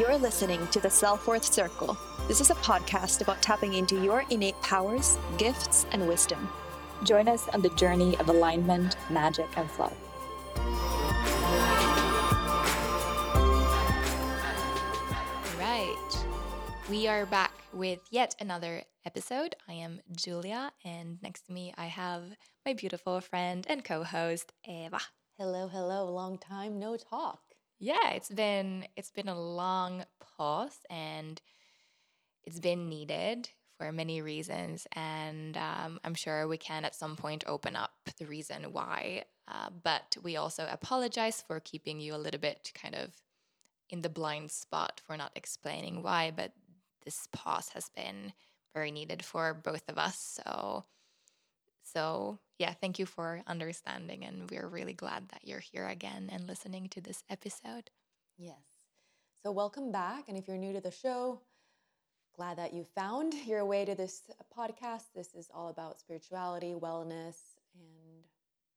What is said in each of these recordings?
You're listening to the Self Worth Circle. This is a podcast about tapping into your innate powers, gifts, and wisdom. Join us on the journey of alignment, magic, and flow. Right. We are back with yet another episode. I am Julia, and next to me I have my beautiful friend and co host, Eva. Hello, hello. Long time no talk. Yeah, it's been it's been a long pause and it's been needed for many reasons and um, i'm sure we can at some point open up the reason why uh, but we also apologize for keeping you a little bit kind of in the blind spot for not explaining why but this pause has been very needed for both of us so so yeah thank you for understanding and we're really glad that you're here again and listening to this episode Yes. So, welcome back. And if you're new to the show, glad that you found your way to this podcast. This is all about spirituality, wellness, and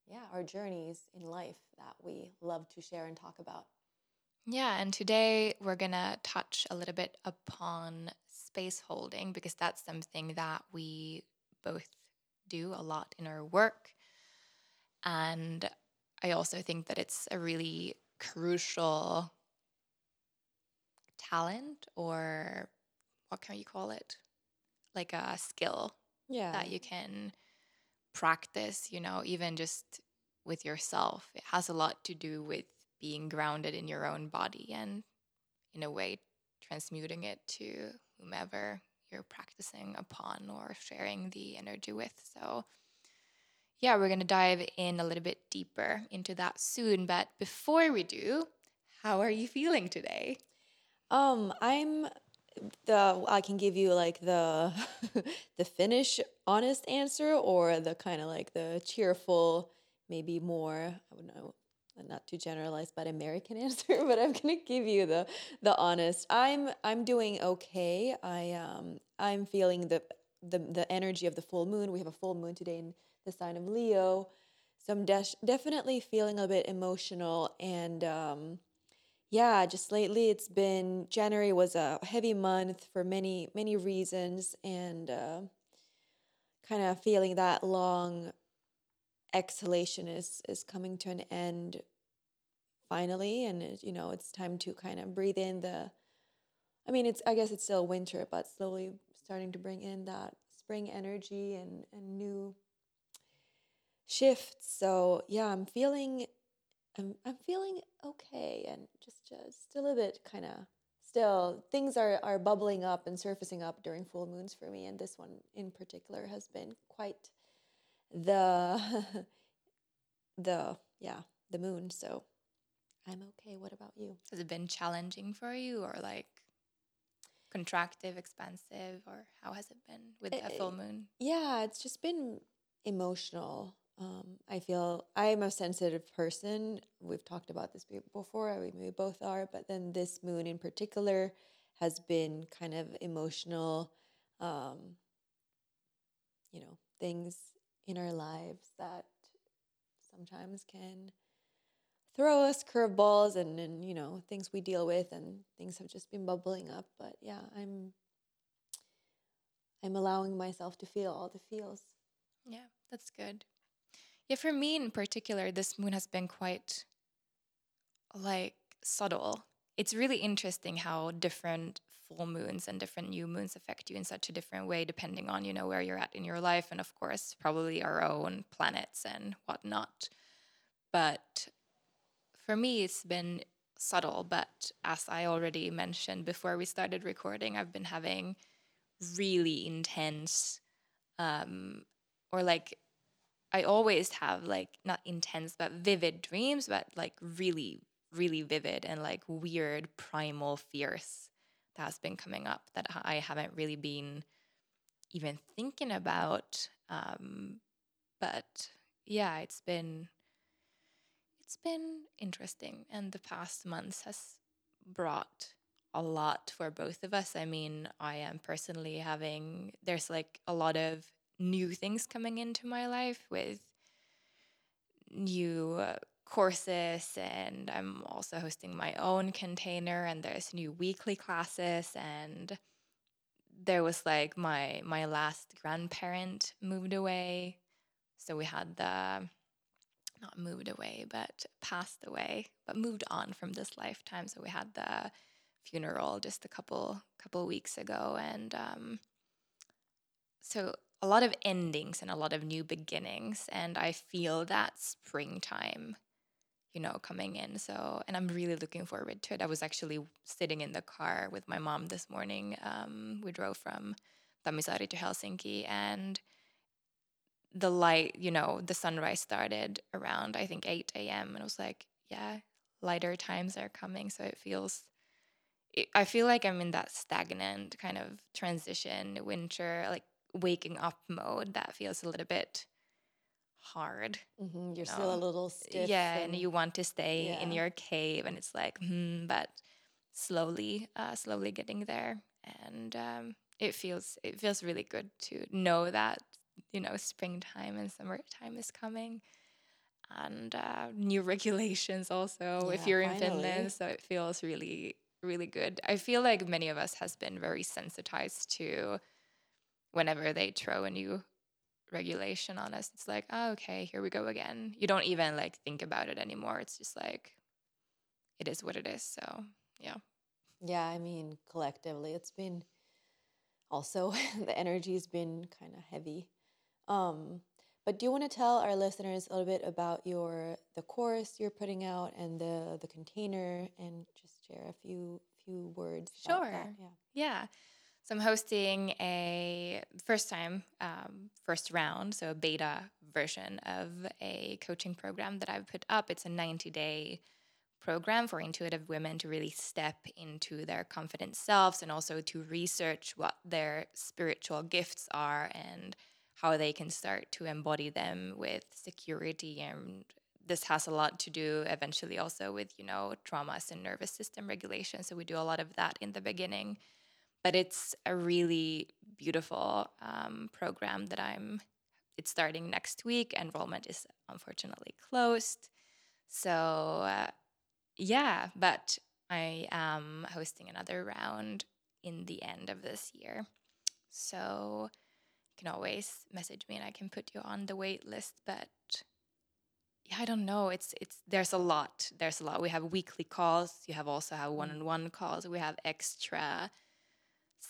yeah, our journeys in life that we love to share and talk about. Yeah, and today we're going to touch a little bit upon space holding because that's something that we both do a lot in our work. And I also think that it's a really crucial talent or what can you call it? Like a skill Yeah. that you can practice, you know, even just with yourself. It has a lot to do with being grounded in your own body and, in a way, transmuting it to whomever you're practicing upon or sharing the energy with. So, yeah, we're going to dive in a little bit deeper into that soon. But before we do, how are you feeling today? Um, I'm the I can give you like the the Finnish honest answer or the kind of like the cheerful, maybe more I would know not too generalized but American answer. But I'm gonna give you the the honest. I'm I'm doing okay. I um I'm feeling the the the energy of the full moon. We have a full moon today in the sign of Leo, so I'm des- definitely feeling a bit emotional and um yeah, just lately it's been January was a heavy month for many many reasons and uh, kind of feeling that long exhalation is is coming to an end finally and you know it's time to kind of breathe in the I mean it's I guess it's still winter but slowly starting to bring in that spring energy and and new shifts. So yeah I'm feeling I'm I'm feeling okay and just just still a bit kind of still. Things are are bubbling up and surfacing up during full moons for me and this one in particular has been quite the the yeah the moon so I'm okay. What about you? Has it been challenging for you or like contractive, expansive, or how has it been with a full Eh, moon? yeah it's just been emotional. Um, i feel i'm a sensitive person. We've talked about this be- before we, we both are but then this moon in particular has been kind of emotional um, you know things in our lives that sometimes can throw us curveballs and, and you know things we deal with and things have just been bubbling up but yeah i'm i'm allowing myself to feel all the feels Yeah, that's good. Yeah, for me in particular, this moon has been quite like subtle. It's really interesting how different full moons and different new moons affect you in such a different way depending on, you know, where you're at in your life and of course probably our own planets and whatnot. But for me it's been subtle, but as I already mentioned before we started recording, I've been having really intense um or like I always have like not intense but vivid dreams, but like really, really vivid and like weird primal fears that has been coming up that I haven't really been even thinking about. Um, but yeah, it's been it's been interesting, and the past months has brought a lot for both of us. I mean, I am personally having there's like a lot of new things coming into my life with new uh, courses and I'm also hosting my own container and there's new weekly classes and there was like my my last grandparent moved away. So we had the not moved away but passed away but moved on from this lifetime. So we had the funeral just a couple couple weeks ago and um so a lot of endings and a lot of new beginnings and i feel that springtime you know coming in so and i'm really looking forward to it. I was actually sitting in the car with my mom this morning um, we drove from Tammisaari to helsinki and the light you know the sunrise started around i think 8 a.m and i was like yeah lighter times are coming so it feels it, i feel like i'm in that stagnant kind of transition winter like waking up mode that feels a little bit hard. Mm-hmm. You're you still a little stiff. yeah, and you want to stay in your cave, and it's like, hmm, but slowly, uh, slowly getting there, and um, it feels it feels really good to know that you know springtime and summertime is coming, and uh, new regulations also if you're in. Finland, so it feels really really good. I feel like many of us has been very sensitized to whenever they throw a new regulation on us it's like oh, okay here we go again you don't even like think about it anymore it's just like it is what it is so yeah Yeah, I mean, collectively, it's been also the energy's been kind of heavy. Um, but do you want to tell our listeners a little bit about your the course you're putting out and the the container, and just share a few few words? Sure. Yeah. yeah so i'm hosting a first time um, first round so a beta version of a coaching program that i've put up. It's a 90 day program for intuitive women to really step into their confident selves and also to research what their spiritual gifts are and how they can start to embody them with security. And this has a lot to do eventually also with you know traumas and nervous system regulation. So we do a lot of that in the beginning but it's a really beautiful um, program that i'm it's starting next week enrollment is unfortunately closed so uh, yeah, but I am hosting another round in the end of this year. So you can always message me and I can put you on the wait list. But yeah, I don't know. It's it's there's a lot. There's a lot. We have weekly calls. You have also have one on one calls. We have extra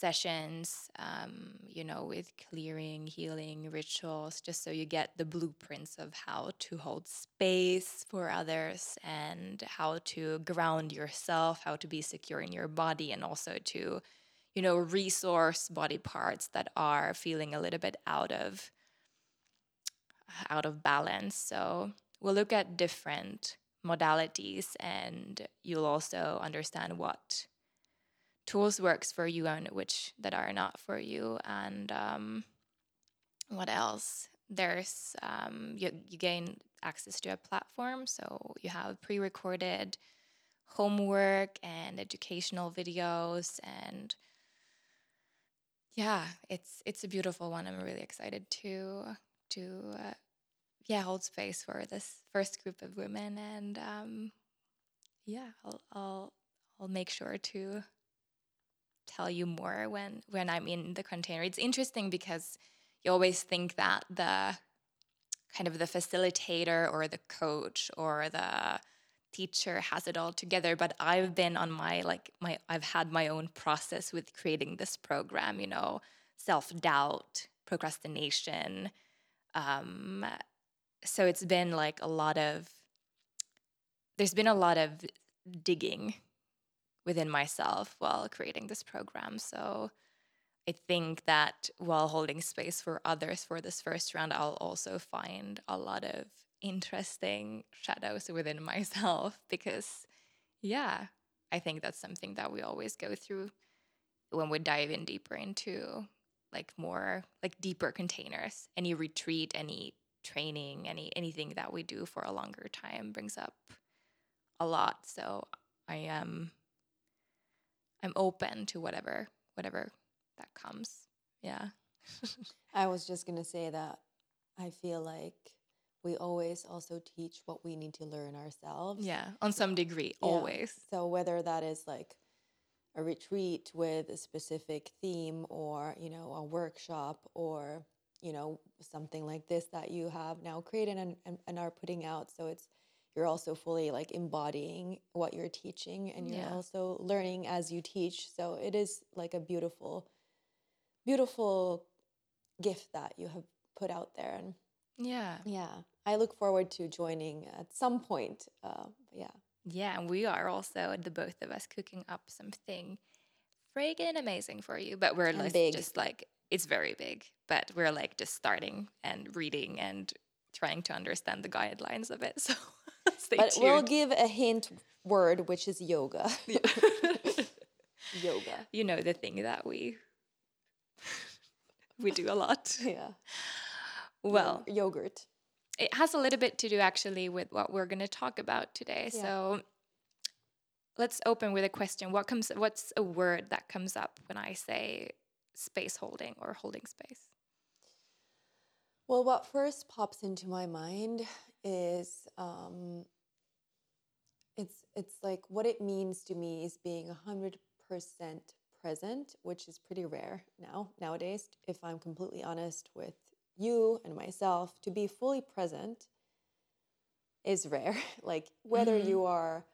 sessions, um, you know, with clearing, healing rituals, just so you get the blueprints of how to hold space for others and how to ground yourself, how to be secure in your body, and also to, you know, resource body parts that are feeling a little bit out of out of balance. So we'll look at different modalities and you'll also understand what tools works for you and which that are not for you and um, what else? There's um, you, you gain access to a platform so you have pre-recorded homework and educational videos and yeah it's it's a beautiful one. I'm really excited to to uh, yeah hold space for this first group of women and um, yeah I'll, I'll i'll make sure to tell you more when when I'm in the container. It's interesting because you always think that the kind of the facilitator or the coach or the teacher has it all together but i've been on my like my i've had my own process with creating this program you know self-doubt procrastination um so it's been like a lot of there's been a lot of digging within myself while creating this program. So I think that while holding space for others for this first round, I'll also find a lot of interesting shadows within myself because, yeah, I think that's something that we always go through when we dive in deeper into like more like deeper containers. Any retreat, any training, any anything that we do for a longer time brings up a lot. So I am I'm open to whatever whatever that comes. Yeah. I was just gonna say that I feel like we always also teach what we need to learn ourselves. Yeah, on some degree, Yeah. always. So whether that is like a retreat with a specific theme or, you know, a workshop or, you know, something like this that you have now created and, and, and are putting out. So it's you're also fully like embodying what you're teaching and you're Yeah. also learning as you teach. So it is like a beautiful, beautiful gift that you have put out there. And Yeah. yeah, I look forward to joining at some point. Uh, yeah. Yeah, and we are also the both of us cooking up something friggin' amazing for you. But we're like, just like it's very big, but we're like just starting and reading and trying to understand the guidelines of it. So stay but tuned. we'll give a hint word, which is yoga. yoga. you know the thing that we we do a lot. Yeah. Well, Yo- yogurt. it has a little bit to do actually with what we're going to talk about today. Yeah. So let's open with a question. What comes what's a word that comes up when I say space holding or holding space? Well, what first pops into my mind is um, it's it's like what it means to me is being hundred percent present, which is pretty rare now nowadays. If I'm completely honest with you and myself, to be fully present is rare. like whether Mhm. you are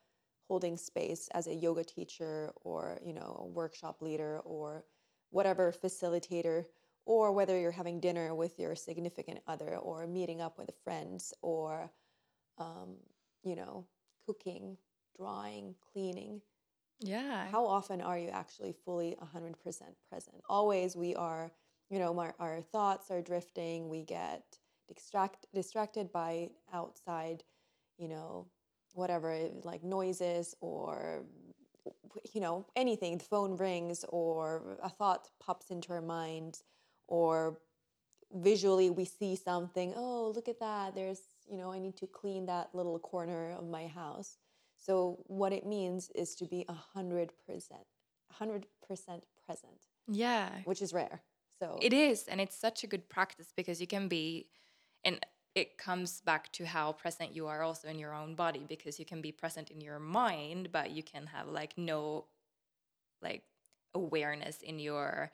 holding space as a yoga teacher or you know a workshop leader or whatever facilitator or whether you're having dinner with your significant other or meeting up with friends or um, you know cooking drawing cleaning Yeah. how often are you actually fully 100% present always we are you know our, our thoughts are drifting we get distract, distracted by outside you know whatever like noises or you know anything the phone rings or a thought pops into our mind or visually we see something oh look at that there's you know i need to clean that little corner of my house so what it means is to be a 100% 100% present yeah. which is rare so It is, and it's such a good practice because you can be, and it comes back to how present you are also in your own body because you can be present in your mind, but you can have like no, like awareness in your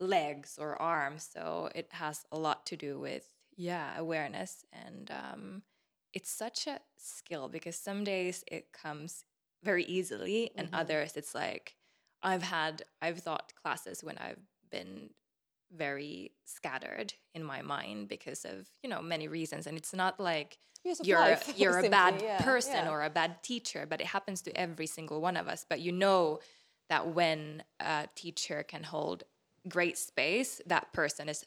legs or arms. So it has a lot to do with yeah awareness, and um, it's such a skill because some days it comes very easily, and Mhm. others it's like I've had I've taught classes when I've been very scattered in my mind because of you know many reasons and it's not like you're life, you're a bad yeah, person yeah. or a bad teacher but it happens to every single one of us but you know that when a teacher can hold great space that person is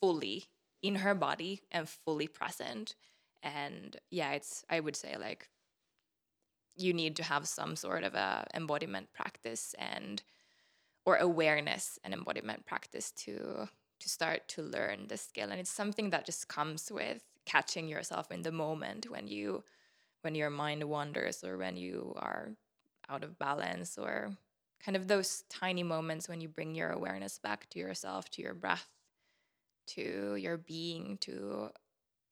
fully in her body and fully present. And yeah it's i would say like you need to have some sort of a embodiment practice and or awareness and embodiment practice to to start to learn the skill. And it's something that just comes with catching yourself in the moment when you when your mind wanders or when you are out of balance or kind of those tiny moments when you bring your awareness back to yourself to your breath to your being to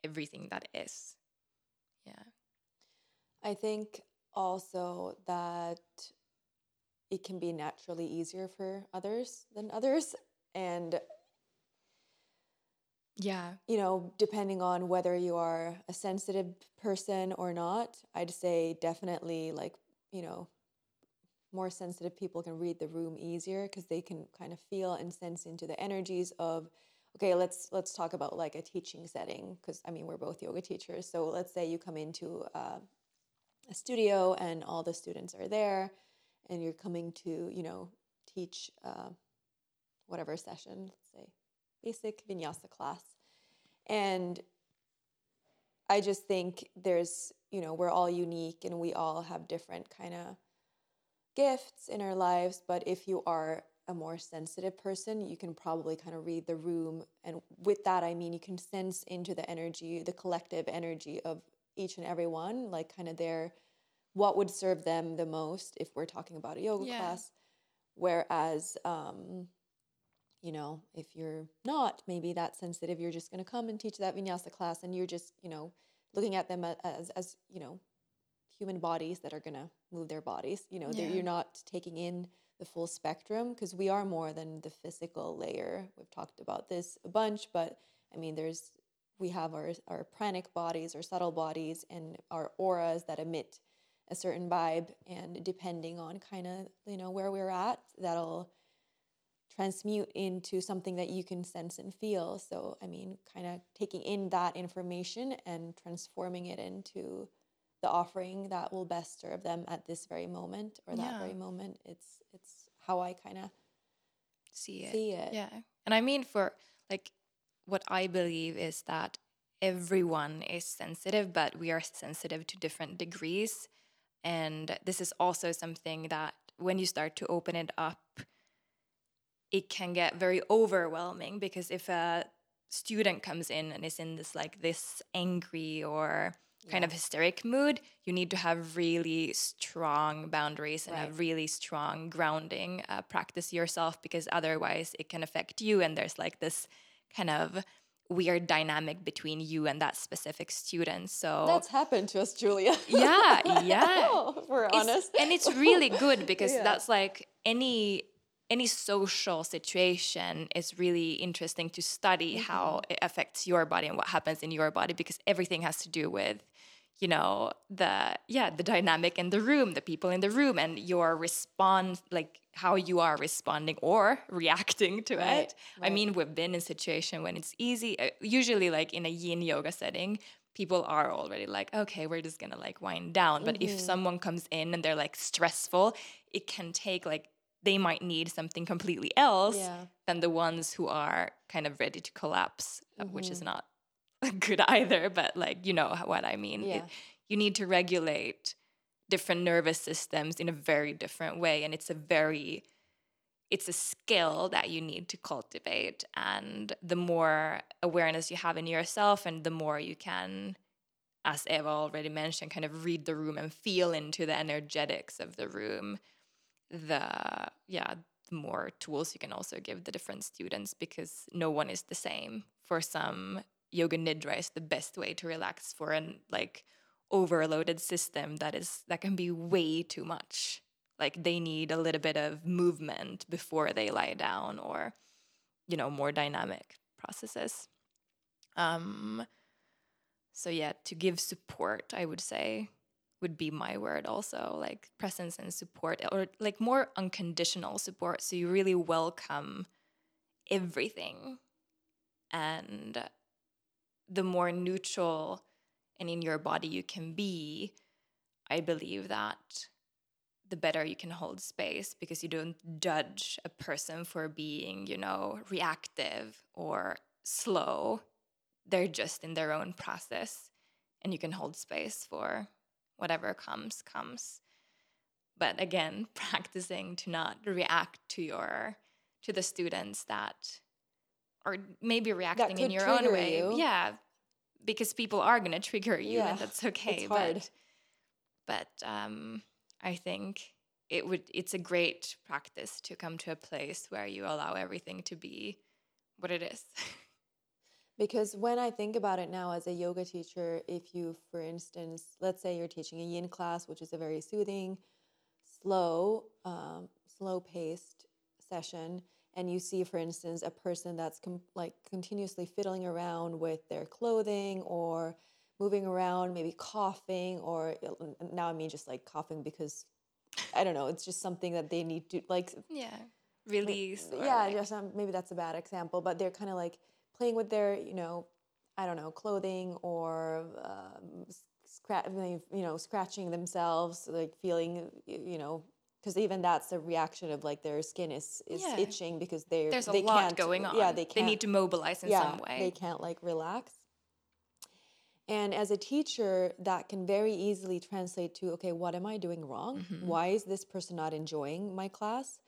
everything that is yeah I think also that it can be naturally easier for others than others. And, yeah you know, depending on whether you are a sensitive person or not, I'd say definitely like, you know, more sensitive people can read the room easier because they can kind of feel and sense into the energies of okay let's let's talk about like a teaching setting because i mean we're both yoga teachers so let's say you come into uh, a studio and all the students are there and you're coming to you know teach uh, whatever session let's say basic vinyasa class. And i just think there's you know we're all unique and we all have different kind of gifts in our lives but if you are a more sensitive person you can probably kind of read the room and with that i mean you can sense into the energy the collective energy of each and every one like kind of their what would serve them the most if we're talking about a yoga Yeah. class whereas um you know if you're not maybe that sensitive you're just going to come and teach that vinyasa class and you're just you know looking at them as as you know human bodies that are going to move their bodies you know Yeah. you're not taking in the full spectrum because we are more than the physical layer we've talked about this a bunch but i mean there's we have our our pranic bodies our subtle bodies and our auras that emit a certain vibe and depending on kind of you know where we're at that'll transmute into something that you can sense and feel so i mean kind of taking in that information and transforming it into the offering that will best serve them at this very moment or that Yeah. very moment it's it's how i kind of see it. see it Yeah. And I mean, for like, what I believe is that everyone is sensitive, but we are sensitive to different degrees. And this is also something that when you start to open it up, it can get very overwhelming because if a student comes in and is in this like this angry or kind of hysteric mood, you need to have really strong boundaries and a really strong grounding uh, practice yourself because otherwise it can affect you. And there's like this kind of weird dynamic between you and that specific student. So that's happened to us julia Yeah, yeah. if we're it's- honest and it's really good because Yeah. that's like any any social situation is really interesting to study how Mm-hmm. it affects your body and what happens in your body because everything has to do with you know the yeah the dynamic in the room the people in the room and your response like how you are responding or reacting to Right, it i mean we've been in situation when it's easy uh, usually like in a yin yoga setting people are already like okay we're just gonna like wind down but Mm-hmm. if someone comes in and they're like stressful it can take like they might need something completely else Yeah. than the ones who are kind of ready to collapse uh, which Mm-hmm. is not good either but like you know what i mean It- you need to regulate different nervous systems in a very different way and it's a very it's a skill that you need to cultivate and the more awareness you have in yourself and the more you can as eva already mentioned kind of read the room and feel into the energetics of the room the yeah the more tools you can also give the different students because no one is the same. For some yoga nidra is the best way to relax for an like overloaded system that is that can be way too much. Like they need a little bit of movement before they lie down or you know more dynamic processes. Um so yeah to give support i would say would be my word also like presence and support or like more unconditional support. So you really welcome everything. And the more neutral and in your body you can be i believe that the better you can hold space because you don't judge a person for being you know reactive or slow. They're just in their own process and you can hold space for whatever comes comes but again practicing to not react to your to the students that or maybe reacting in your own way you. yeah because people are going to trigger you Yeah, and that's okay hard. but but um i think it would it's a great practice to come to a place where you allow everything to be what it is Because when I think about it now as a yoga teacher, if you, for instance, let's say you're teaching a yin class, which is a very soothing, slow, um, slow paced session, and you see, for instance, a person that's com- like continuously fiddling around with their clothing or moving around, maybe coughing, or now I mean just like coughing because I don't know, it's just something that they need to like yeah release yeah, like- just um, maybe that's a bad example, but they're kind of like playing with their, you know, I don't know, clothing or um, scratch, you know, scratching themselves, like feeling, you know, because even that's a reaction of like their skin is is Yeah. itching because they're there's a they lot can't- going on Yeah, they can't. they need to mobilize in yeah, some way they can't like relax. And as a teacher, that can very easily translate to okay, what am I doing wrong? Mm-hmm. Why is this person not enjoying my class?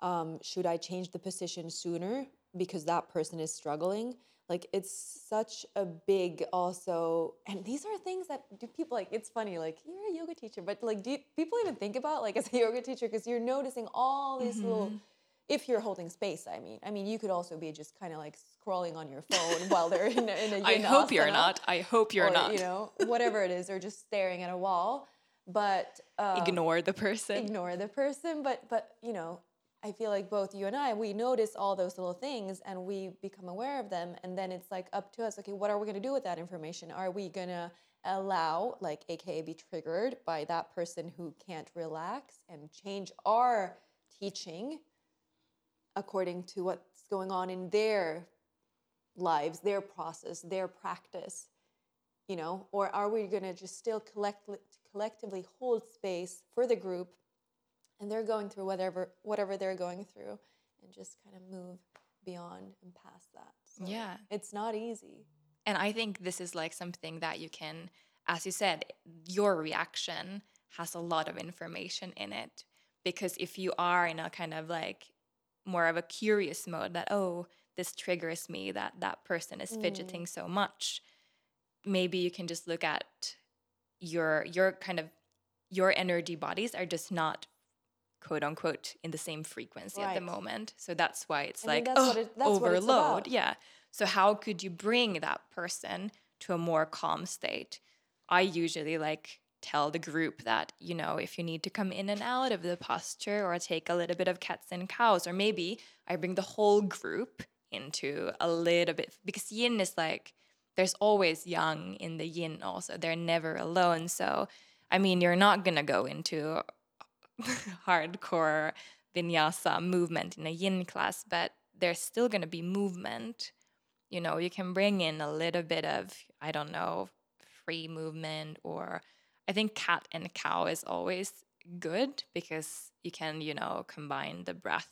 Um, should I change the position sooner because that person is struggling? Like it's such a big also, and these are things that do people like. It's funny, like you're a yoga teacher, but like, do you, people even think about like as a yoga teacher because you're noticing all these little if you're holding space, I mean, I mean, you could also be just kind of like scrolling on your phone while they're in a, in a I hope you're not. I hope you're or, not. You know, whatever it is, or just staring at a wall. But uh, Ignore the person. ignore the person. But but you know, I feel like both you and I, we notice all those little things and we become aware of them, and then it's like up to us. Okay, what are we gonna do with that information? Are we gonna allow, like, AKA, be triggered by that person who can't relax and change our teaching according to what's going on in their lives, their process, their practice, you know? Or are we going to just still collect, collectively hold space for the group and they're going through whatever whatever they're going through and just kind of move beyond and past that. So Yeah. It's not easy. And I think this is like something that you can, as you said, your reaction has a lot of information in it. Because if you are in a kind of like more of a curious mode that, oh, this triggers me, that that person is fidgeting mm. so much, maybe you can just look at your your kind of your energy bodies are just not quote unquote in the same frequency at the moment. So that's why it's I like that's oh, what it- that's what it's overload. Yeah. So how could you bring that person to a more calm state? I usually like tell the group that, you know, if you need to come in and out of the posture or take a little bit of cats and cows, or maybe I bring the whole group into a little bit because yin is like there's always yang in the yin also. They're never alone. So I mean you're not gonna go into hardcore vinyasa movement in a yin class, but there's still going to be movement. You know, you can bring in a little bit of, I don't know, free movement, or I think cat and cow is always good because you can, you know, combine the breath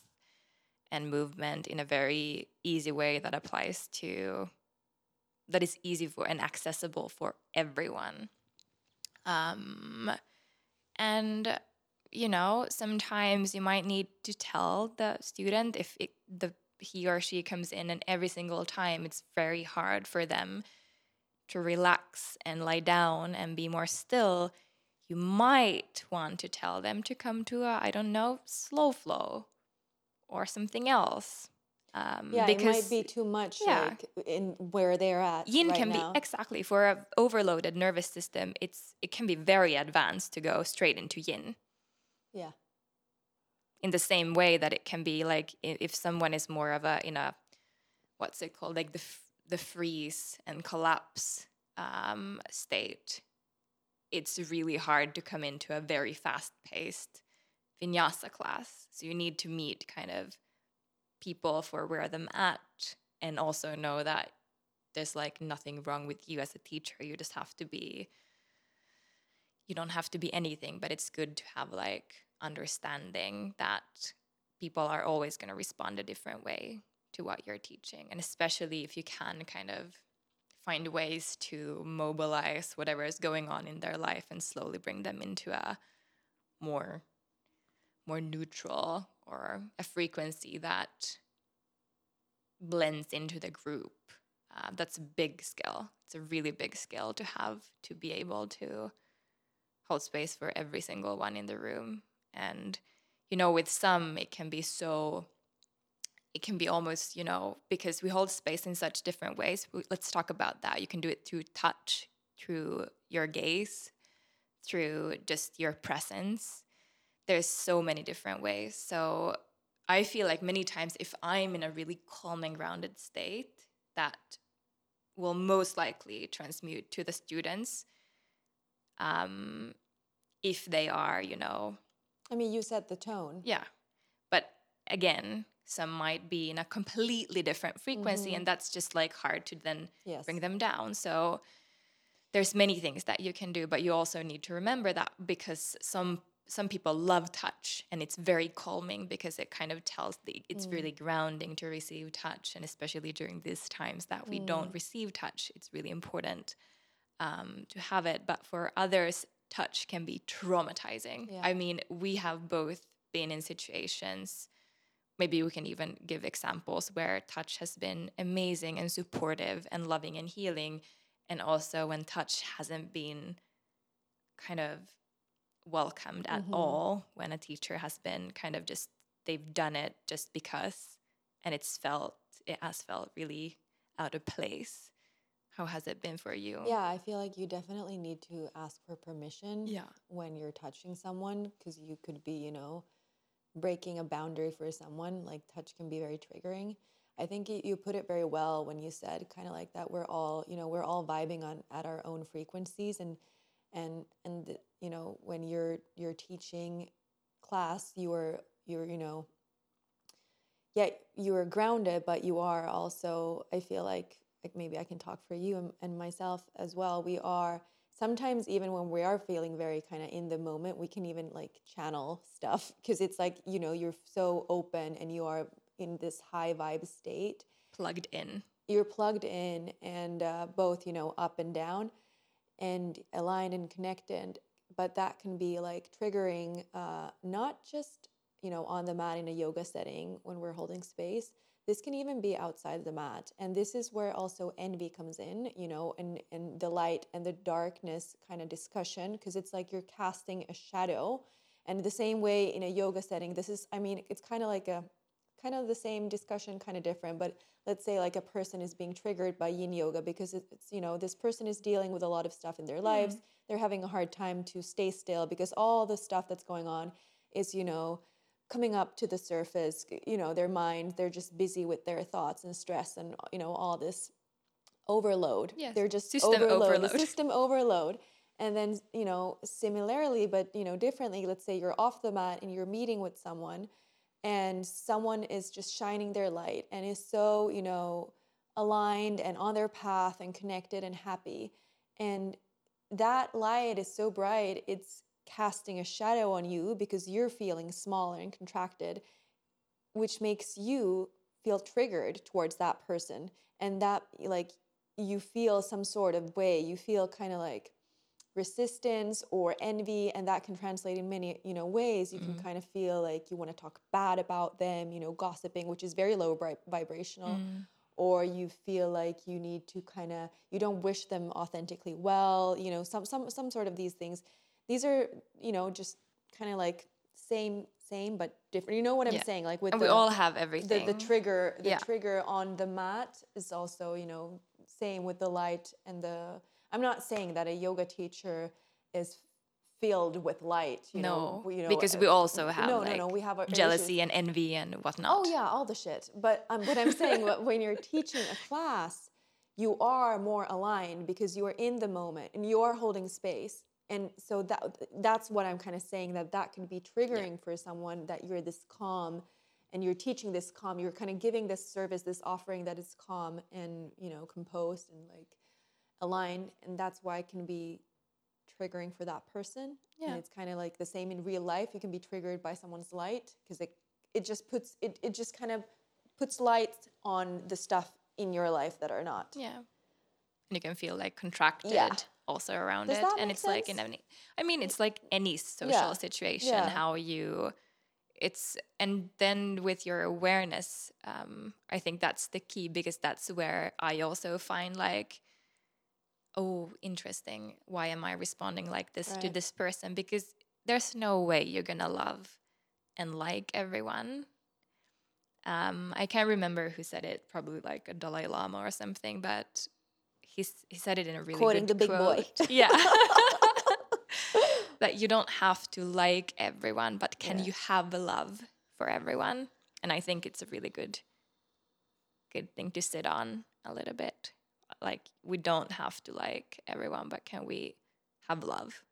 and movement in a very easy way that applies to, that is easy for and accessible for everyone. Um, and you know, sometimes you might need to tell the student if it, the he or she comes in and every single time it's very hard for them to relax and lie down and be more still. You might want to tell them to come to a I don't know slow flow or something else. Um, Yeah, because it might be too much yeah. like in where they're at. yin right can now. be exactly for an overloaded nervous system. It's it can be very advanced to go straight into yin. Yeah. in the same way that it can be like if someone is more of a in a what's it called? Like the the freeze and collapse um, state it's really hard to come into a very fast paced vinyasa class. So you need to meet kind of people for where them at and also know that there's like nothing wrong with you as a teacher. You just have to be you don't have to be anything, but it's good to have like understanding that people are always going to respond a different way to what you're teaching. And especially if you can kind of find ways to mobilize whatever is going on in their life and slowly bring them into a more more neutral or a frequency that blends into the group. Uh, that's a big skill. It's a really big skill to have to be able to hold space for every single one in the room. And, you know, with some, it can be so, it can be almost, you know, because we hold space in such different ways. Let's talk about that. You can do it through touch, through your gaze, through just your presence. There's so many different ways. So I feel like many times if I'm in a really calm and grounded state, that will most likely transmute to the students um, if they are, you know, I mean, you set the tone. yeah. But again, some might be in a completely different frequency, mm-hmm. and that's just like hard to then Yes. bring them down. So there's many things that you can do, but you also need to remember that because some some people love touch and it's very calming because it kind of tells the it's mm. really grounding to receive touch and especially during these times that we don't mm. receive touch it's really important um, to have it but for others touch can be traumatizing Yeah. i mean we have both been in situations maybe we can even give examples where touch has been amazing and supportive and loving and healing and also when touch hasn't been kind of welcomed at all when a teacher has been kind of just they've done it just because and it's felt it has felt really out of place. How has it been for you? Yeah, I feel like you definitely need to ask for permission Yeah. when you're touching someone because you could be, you know, breaking a boundary for someone. Like touch can be very triggering. I think you, you put it very well when you said kind of like that we're all, you know, we're all vibing on at our own frequencies and and and you know, when you're you're teaching class, you are you're, you know, yeah, you are grounded, but you are also, I feel like, like maybe I can talk for you and, and myself as well. We are sometimes even when we are feeling very kind of in the moment, we can even like channel stuff because it's like, you know, you're so open and you are in this high vibe state. Plugged in. You're plugged in and uh, both, you know, up and down and aligned and connected. But that can be like triggering, uh, not just, you know, on the mat in a yoga setting when we're holding space. This can even be outside the mat. And this is where also envy comes in, you know, and, and the light and the darkness kind of discussion, because it's like you're casting a shadow. And the same way in a yoga setting, this is, I mean, it's kind of like a, kind of the same discussion, kind of different, but let's say like a person is being triggered by yin yoga because it's, you know, this person is dealing with a lot of stuff in their hmm. lives. They're having a hard time to stay still because all the stuff that's going on is, you know, coming up to the surface, you know, their mind, they're just busy with their thoughts and stress and, you know, all this overload. Yes, They're just system overload, overload. system overload. And then, you know, similarly, but, you know, differently, let's say you're off the mat and you're meeting with someone and someone is just shining their light and is so, you know, aligned and on their path and connected and happy. And that light is so bright, it's casting a shadow on you because you're feeling smaller and contracted, which makes you feel triggered towards that person. And that, like, you feel some sort of way, you feel kind of like, resistance or envy and that can translate in many you know ways. You can mm-hmm. kind of feel like you want to talk bad about them you know gossiping which is very low bri- vibrational. Mm. Or you feel like you need to kind of you don't wish them authentically well you know some some some sort of these things these are you know just kind of like same same but different you know what i'm Yeah. saying like with And the, we all have everything. the trigger the Yeah. trigger on the mat is also you know same with the light and the i'm not saying that a yoga teacher is filled with light you no, know, you know because we uh, also have no like no no we have our issues. jealousy and envy and whatnot. Oh yeah, all the shit. But um, what I'm saying, when you're teaching a class, you are more aligned because you are in the moment and you are holding space. And so that that's what I'm kind of saying that that can be triggering for someone that you're this calm and you're teaching this calm. You're kind of giving this service, this offering that is calm and you know composed and like aligned, and that's why it can be triggering for that person. Yeah. And it's kind of like the same in real life. You can be triggered by someone's light because it it just puts it it just kind of puts light on the stuff in your life that are not. Yeah. And you can feel like contracted also around Does it. And it's like in any I mean it's like any social Yeah. situation, Yeah. how you it's and then with your awareness, um, I think that's the key because that's where I also find like oh, interesting. Why am I responding like this to this person? Because there's no way you're gonna love and like everyone. Um, I can't remember who said it, probably like a Dalai Lama or something, but he's, he said it in a really Quoting good the big boy. quote. Yeah. that you don't have to like everyone, but can Yeah. you have a love for everyone? And I think it's a really good good thing to sit on a little bit. Like we don't have to like everyone, but can we have love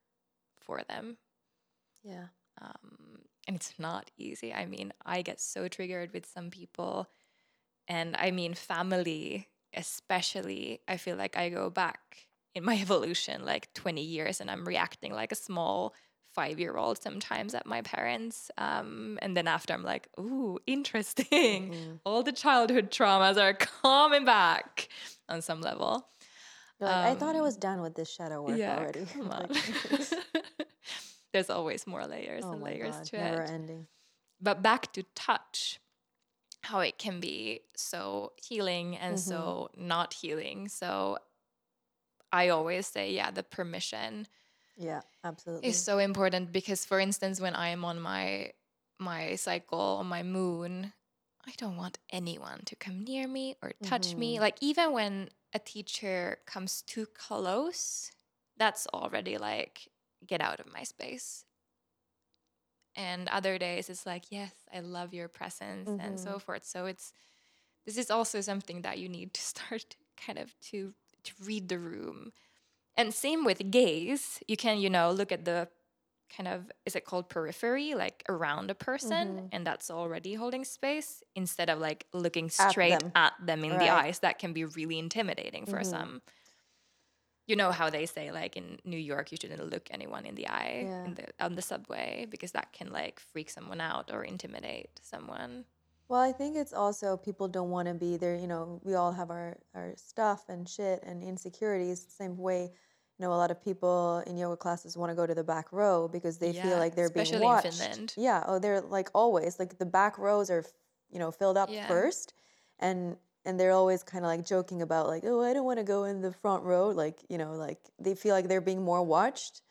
for them? Yeah. um, and it's not easy. I mean, I get so triggered with some people, and I mean, family especially. I feel like I go back in my evolution like 20 years, and I'm reacting like a small five year old sometimes at my parents. Um, and then after, I'm like, ooh, interesting. Mm-hmm. All the childhood traumas are coming back on some level. Like, I thought I Um, was done with this shadow work already. Come on. There's always more layers oh and layers God, to never it. ending. But back to touch, how it can be so healing and Mm-hmm. so not healing. So I always say, yeah, the permission Yeah, absolutely. is so important because, for instance, when I am on my my cycle, my moon, I don't want anyone to come near me or touch me. Mhm. Like even when a teacher comes too close, that's already like get out of my space. And other days it's like, yes, I love your presence and so forth. So it's this is also something that you need to start kind of to to read the room. And same with gaze. You can, you know, look at the kind of is it called periphery, like around a person, Mhm. and that's already holding space instead of like looking At straight them. at them in the eyes. That can be really intimidating for Mhm. some. You know how they say like in New York you shouldn't look anyone in the eye Yeah. in the on the subway because that can like freak someone out or intimidate someone. Well, I think it's also people don't want to be there. You know, we all have our, our stuff and shit and insecurities. Same way, you know, a lot of people in yoga classes want to go to the back row because they feel like they're being watched. Yeah. Oh, they're like always like the back rows are, you know, filled up Yeah. first, and and they're always kind of like joking about like, oh, I don't want to go in the front row. Like, you know, like they feel like they're being more watched,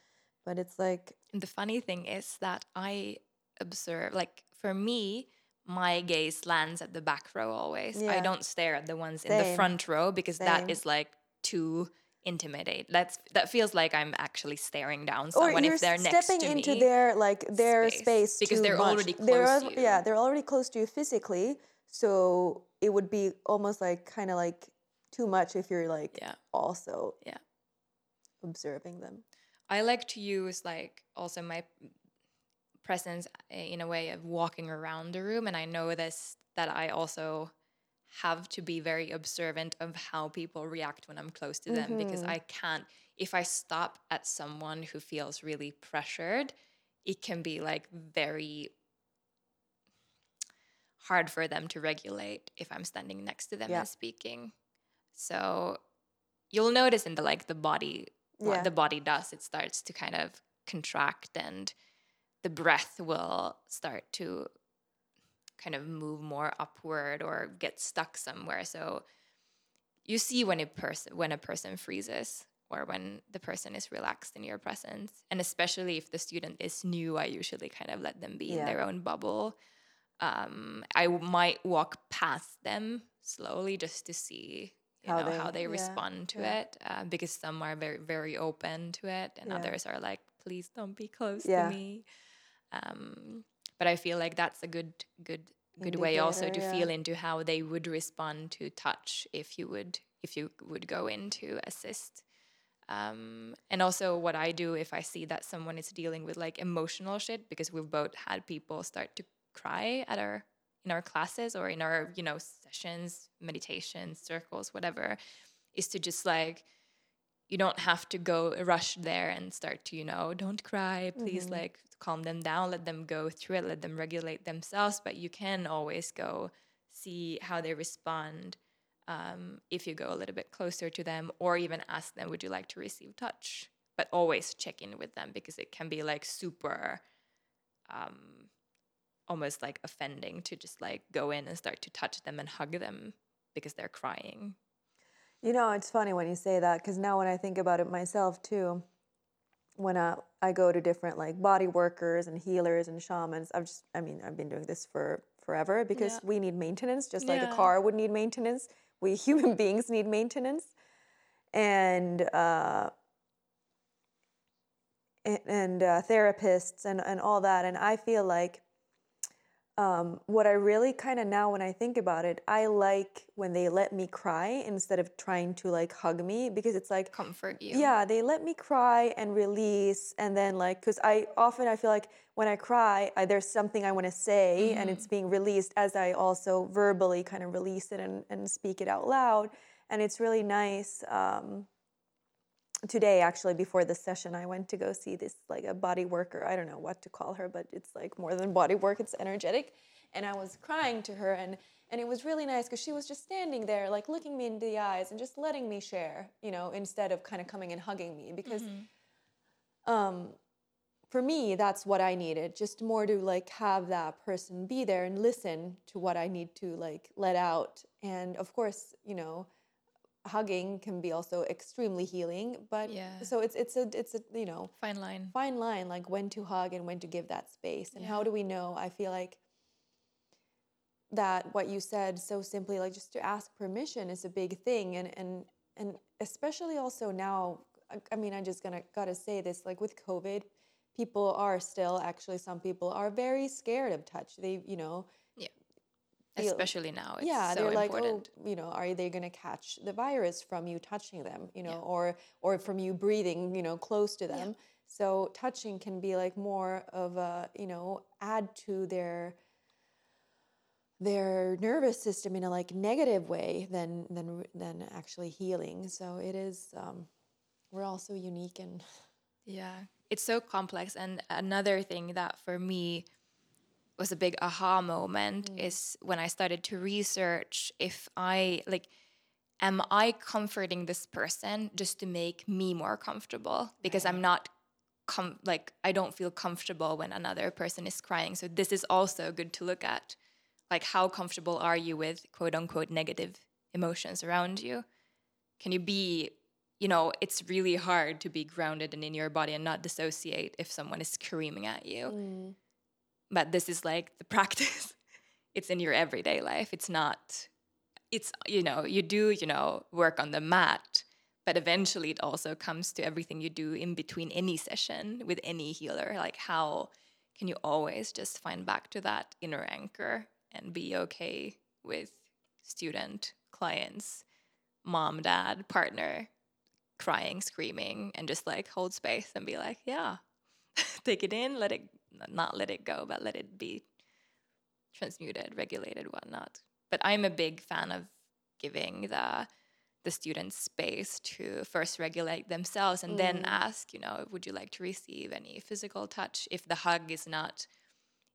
but it's like, And the funny thing is that I observe, like for me, my gaze lands at the back row always. I don't stare at the ones in the front row because Same. that is like too intimidate. That's that feels like I'm actually staring down someone if they're next stepping to into me. their like their space, space, because they're much. already They're close al- to Yeah, they're already close to you physically, so it would be almost like kind of like too much if you're like Yeah. also Yeah. observing them. I like to use like also my presence uh, in a way of walking around the room and I know this that I also have to be very observant of how people react when I'm close to them because Mhm. I can't if I stop at someone who feels really pressured it can be like very hard for them to regulate if I'm standing next to them Yeah. and speaking. So you'll notice in the like the body what Yeah. the body does it starts to kind of contract and the breath will start to kind of move more upward or get stuck somewhere. So you see when a person when a person freezes or when the person is relaxed in your presence. And especially if the student is new i usually kind of let them be in their own bubble um, i might walk past them slowly just to see you How know they- how they yeah, respond to yeah. it uh, because some are very very open to it and Yeah. others are like please don't be close to me um, but i feel like that's a good good good way also to Indicator, feel into how they would respond to touch if you would if you would go in to assist um, and also what i do if i see that someone is dealing with like emotional shit because we've both had people start to cry at our in our classes or in our you know sessions meditations circles whatever is to just like you don't have to go rush there and start to you know don't cry please Mhm. like calm them down let them go through it let them regulate themselves but you can always go see how they respond um, if you go a little bit closer to them or even ask them would you like to receive touch but always check in with them because it can be like super um, almost like offending to just like go in and start to touch them and hug them because they're crying You know, it's funny when you say that because now when I think about it myself too, when I, I go to different like body workers and healers and shamans, I've just, I mean, I've been doing this for forever because Yeah. we need maintenance, just like a car would need maintenance. We human beings need maintenance. And, uh, a- and uh, therapists and, and all that. And I feel like um, what I really kind of now, when I think about it, I like when they let me cry instead of trying to like hug me because it's like, comfort you yeah, they let me cry and release, and then like, because I often I feel like when I cry, I, there's something I want to say, and it's being released as I also verbally kind of release it and, and speak it out loud, and it's really nice. Um, today actually before this session i went to go see this like a body worker. I don't know what to call her but it's like more than body work it's energetic. And i was crying to her and and it was really nice because she was just standing there like looking me in the eyes and just letting me share you know instead of kind of coming and hugging me because um for me that's what i needed just more to like have that person be there and listen to what i need to like let out. And of course you know hugging can be also extremely healing but Yeah. so it's it's a it's a you know Fine line. fine line like when to hug and when to give that space. And how do we know? I feel like that what you said so simply like just to ask permission is a big thing. And and and especially also now I- i mean i just gonna gotta say this like with covid people are still actually some people are very scared of touch. They you know Especially now. It's yeah so they're like important. oh you know are they going to catch the virus from you touching them you know Yeah. or or from you breathing you know close to them so touching can be like more of a you know add to their their nervous system in a like negative way than than than actually healing so it is um we're all so unique and Yeah, it's so complex. And another thing that for me was a big aha moment mm. is when I started to research if I like, am I comforting this person just to make me more comfortable? Because I'm not. Com- like I don't feel comfortable when another person is crying. So this is also good to look at. Like how comfortable are you with quote unquote negative emotions around you? Can you be you know, it's really hard to be grounded and in your body and not dissociate if someone is screaming at you. Mm. But this is like the practice. it's in your everyday life. It's not, it's, you know, you do, you know, work on the mat, but eventually it also comes to everything you do in between any session with any healer. Like, how can you always just find back to that inner anchor and be okay with student, clients, mom, dad, partner crying, screaming, and just like hold space and be like, yeah, take it in, let it not let it go, but let it be transmuted, regulated, whatnot. But I'm a big fan of giving the the students space to first regulate themselves and then mm. ask, you know, would you like to receive any physical touch? If the hug is not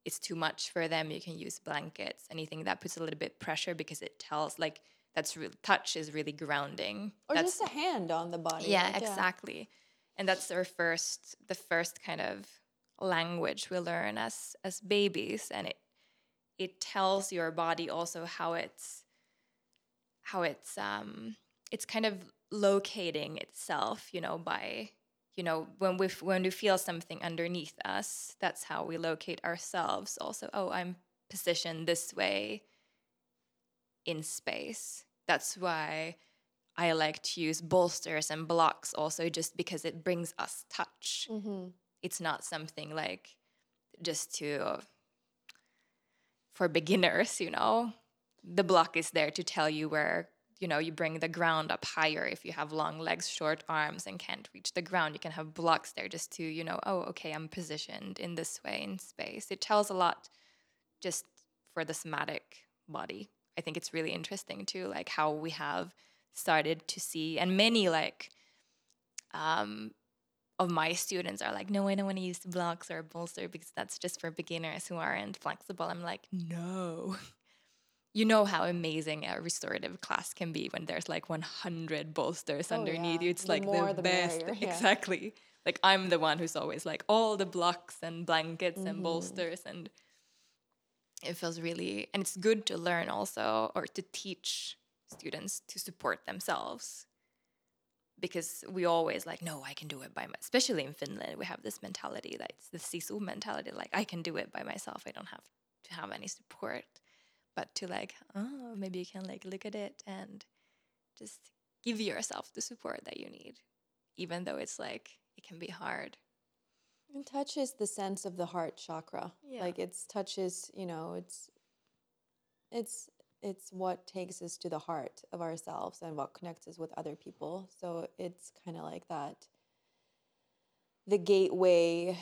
it's too much for them, you can use blankets, anything that puts a little bit pressure because it tells like that's real touch is really grounding. or that's just a hand on the body yeah, like, exactly. And that's our first the first kind of language we learn as as babies and it it tells your body also how it's how it's um it's kind of locating itself, you know, by you know when we when we feel something underneath us, that's how we locate ourselves also. Oh, I'm positioned this way in space. That's why I like to use bolsters and blocks also just because it brings us touch. Mm-hmm. It's not something like just to for beginners, you know. The block is there to tell you where, you know, you bring the ground up higher if you have long legs, short arms and can't reach the ground. You can have blocks there just to, you know, oh, okay, I'm positioned in this way in space. It tells a lot just for the somatic body. I think it's really interesting too, like how we have started to see, and many like um, of my students are like, no, I don't want to use blocks or bolster because that's just for beginners who aren't flexible. I'm like, no. You know how amazing a restorative class can be when there's like 100 bolsters Oh, underneath yeah. you. It's The like the, the best. yeah. Exactly. Like I'm the one who's always like all the blocks and blankets Mm-hmm. and bolsters and it feels really and it's good to learn also or to teach students to support themselves because we always like no i can do it by myself especially in finland we have this mentality that it's the sisu mentality like i can do it by myself i don't have to have any support but to like oh maybe you can like look at it and just give yourself the support that you need even though it's like it can be hard And touch is the sense of the heart chakra. Yeah. Like it's touches you know, it's it's it's what takes us to the heart of ourselves and what connects us with other people. So it's kind of like that the gateway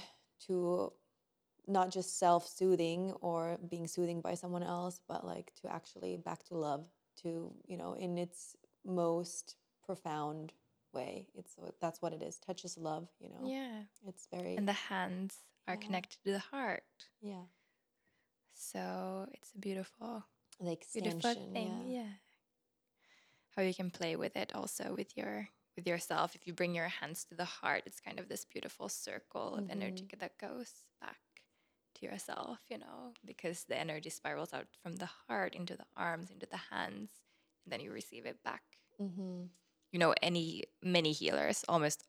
to not just self-soothing or being soothing by someone else, but like to actually back to love, to, you know, in its most profound way. It's that's what it is. Touches love, you know. yeah It's very and the hands are Yeah. connected to the heart yeah. so it's a beautiful The beautiful extension. thing yeah. yeah. how you can play with it also with your with yourself if you bring your hands to the heart it's kind of this beautiful circle of energy that goes back to yourself you know because the energy spirals out from the heart into the arms into the hands and then you receive it back Mm-hmm. You know, any many healers, almost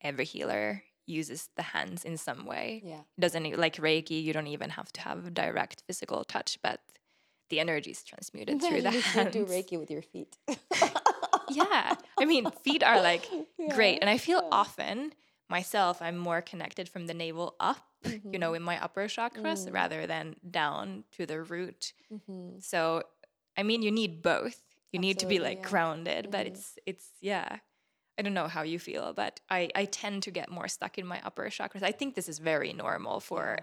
every healer uses the hands in some way. Yeah. Doesn't like Reiki, you don't even have to have direct physical touch, but the energy is transmuted through the you hands. do Reiki with your feet. yeah. I mean, feet are like great. And I feel yeah. often myself, I'm more connected from the navel up, you know, in my upper chakras Mm. rather than down to the root. Mm-hmm. So, I mean, you need both. You need to be like yeah. grounded, but Mhm. it's, it's, yeah. I don't know how you feel, but I, I tend to get more stuck in my upper chakras. I think this is very normal for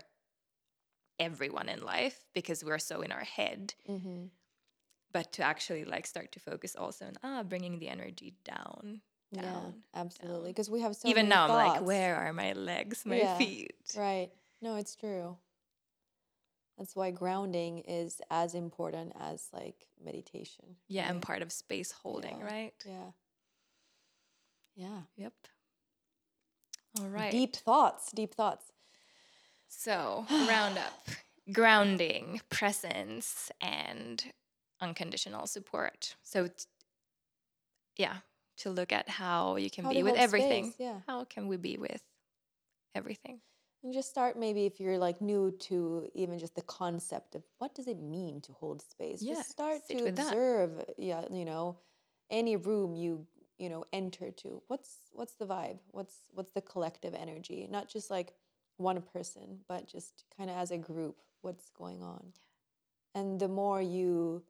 everyone in life because we're so in our head. Mm-hmm. But to actually like start to focus also on ah bringing the energy down, Yeah, absolutely. Because we have so Even now, I'm like, where are my legs, my Yeah, feet? Right. No, it's true. That's why grounding is as important as like meditation. Yeah, and part of space holding, Yeah, right? Yeah. Yeah. Yep. All right. Deep thoughts. Deep thoughts. So, round up grounding, presence, and unconditional support. So, t- yeah, to look at how you can How be with everything. space, yeah. How can we be with everything? And just start maybe if you're like new to even just the concept of what does it mean to hold space. Yeah, Just start to that. observe. Yeah, you know, any room you you know enter to. What's what's the vibe? What's what's the collective energy? Not just like one person, but just kind of as a group. What's going on? And the more you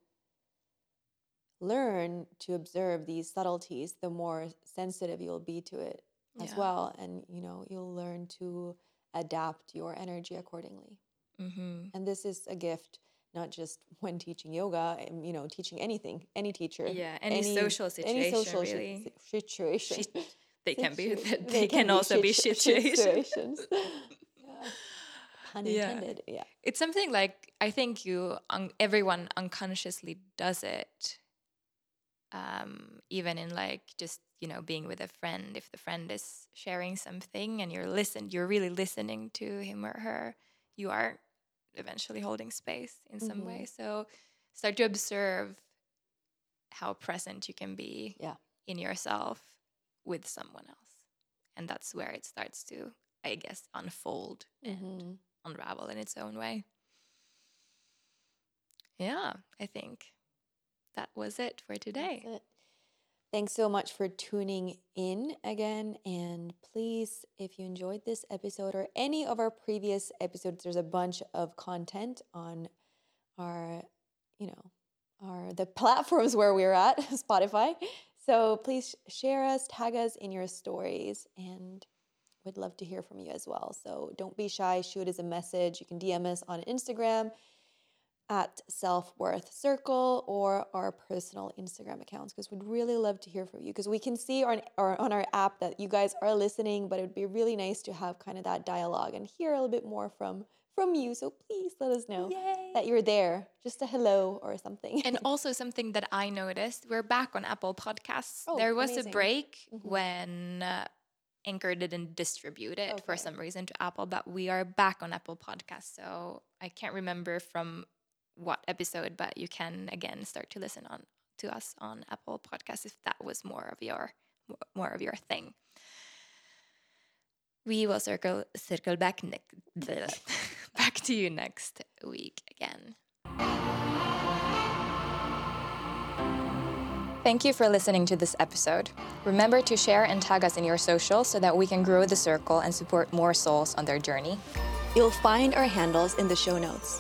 learn to observe these subtleties, the more sensitive you'll be to it as Yeah. well and you know you'll learn to adapt your energy accordingly Mm-hmm. and this is a gift not just when teaching yoga and you know teaching anything any teacher Yeah, any social any situation, social really. si- situation They can be. Situ- They, can, also be shit- situations. situations yeah. pun intended yeah it's something like I think you un- everyone unconsciously does it. Um, even in like just you know being with a friend, if the friend is sharing something and you're listen, you're really listening to him or her, you are eventually holding space in some Mhm. way. So start to observe how present you can be Yeah. in yourself with someone else, and that's where it starts to, I guess, unfold and Mhm. unravel in its own way. Yeah, I think that was it for today. That's it. Thanks so much for tuning in again. And please, if you enjoyed this episode or any of our previous episodes, there's a bunch of content on our, you know, our the platforms where we're at, Spotify. So please share us, tag us in your stories, and we'd love to hear from you as well. So don't be shy, shoot us a message. You can DM us on Instagram at Self Worth Circle or our personal Instagram accounts because we'd really love to hear from you because we can see on our, on our app that you guys are listening, but it would be really nice to have kind of that dialogue and hear a little bit more from from you. So please let us know that you're there, just a hello or something. And also something that I noticed, we're back on Apple Podcasts. Oh, there was amazing. a break Mhm. when uh, Anchor didn't distribute it for some reason to Apple, but we are back on Apple Podcasts. So I can't remember from what episode, but you can again start to listen on to us on Apple Podcasts if that was more of your more of your thing. We will circle circle back next back to you next week again. Thank you for listening to this episode. Remember to share and tag us in your socials so that we can grow the circle and support more souls on their journey. You'll find our handles in the show notes.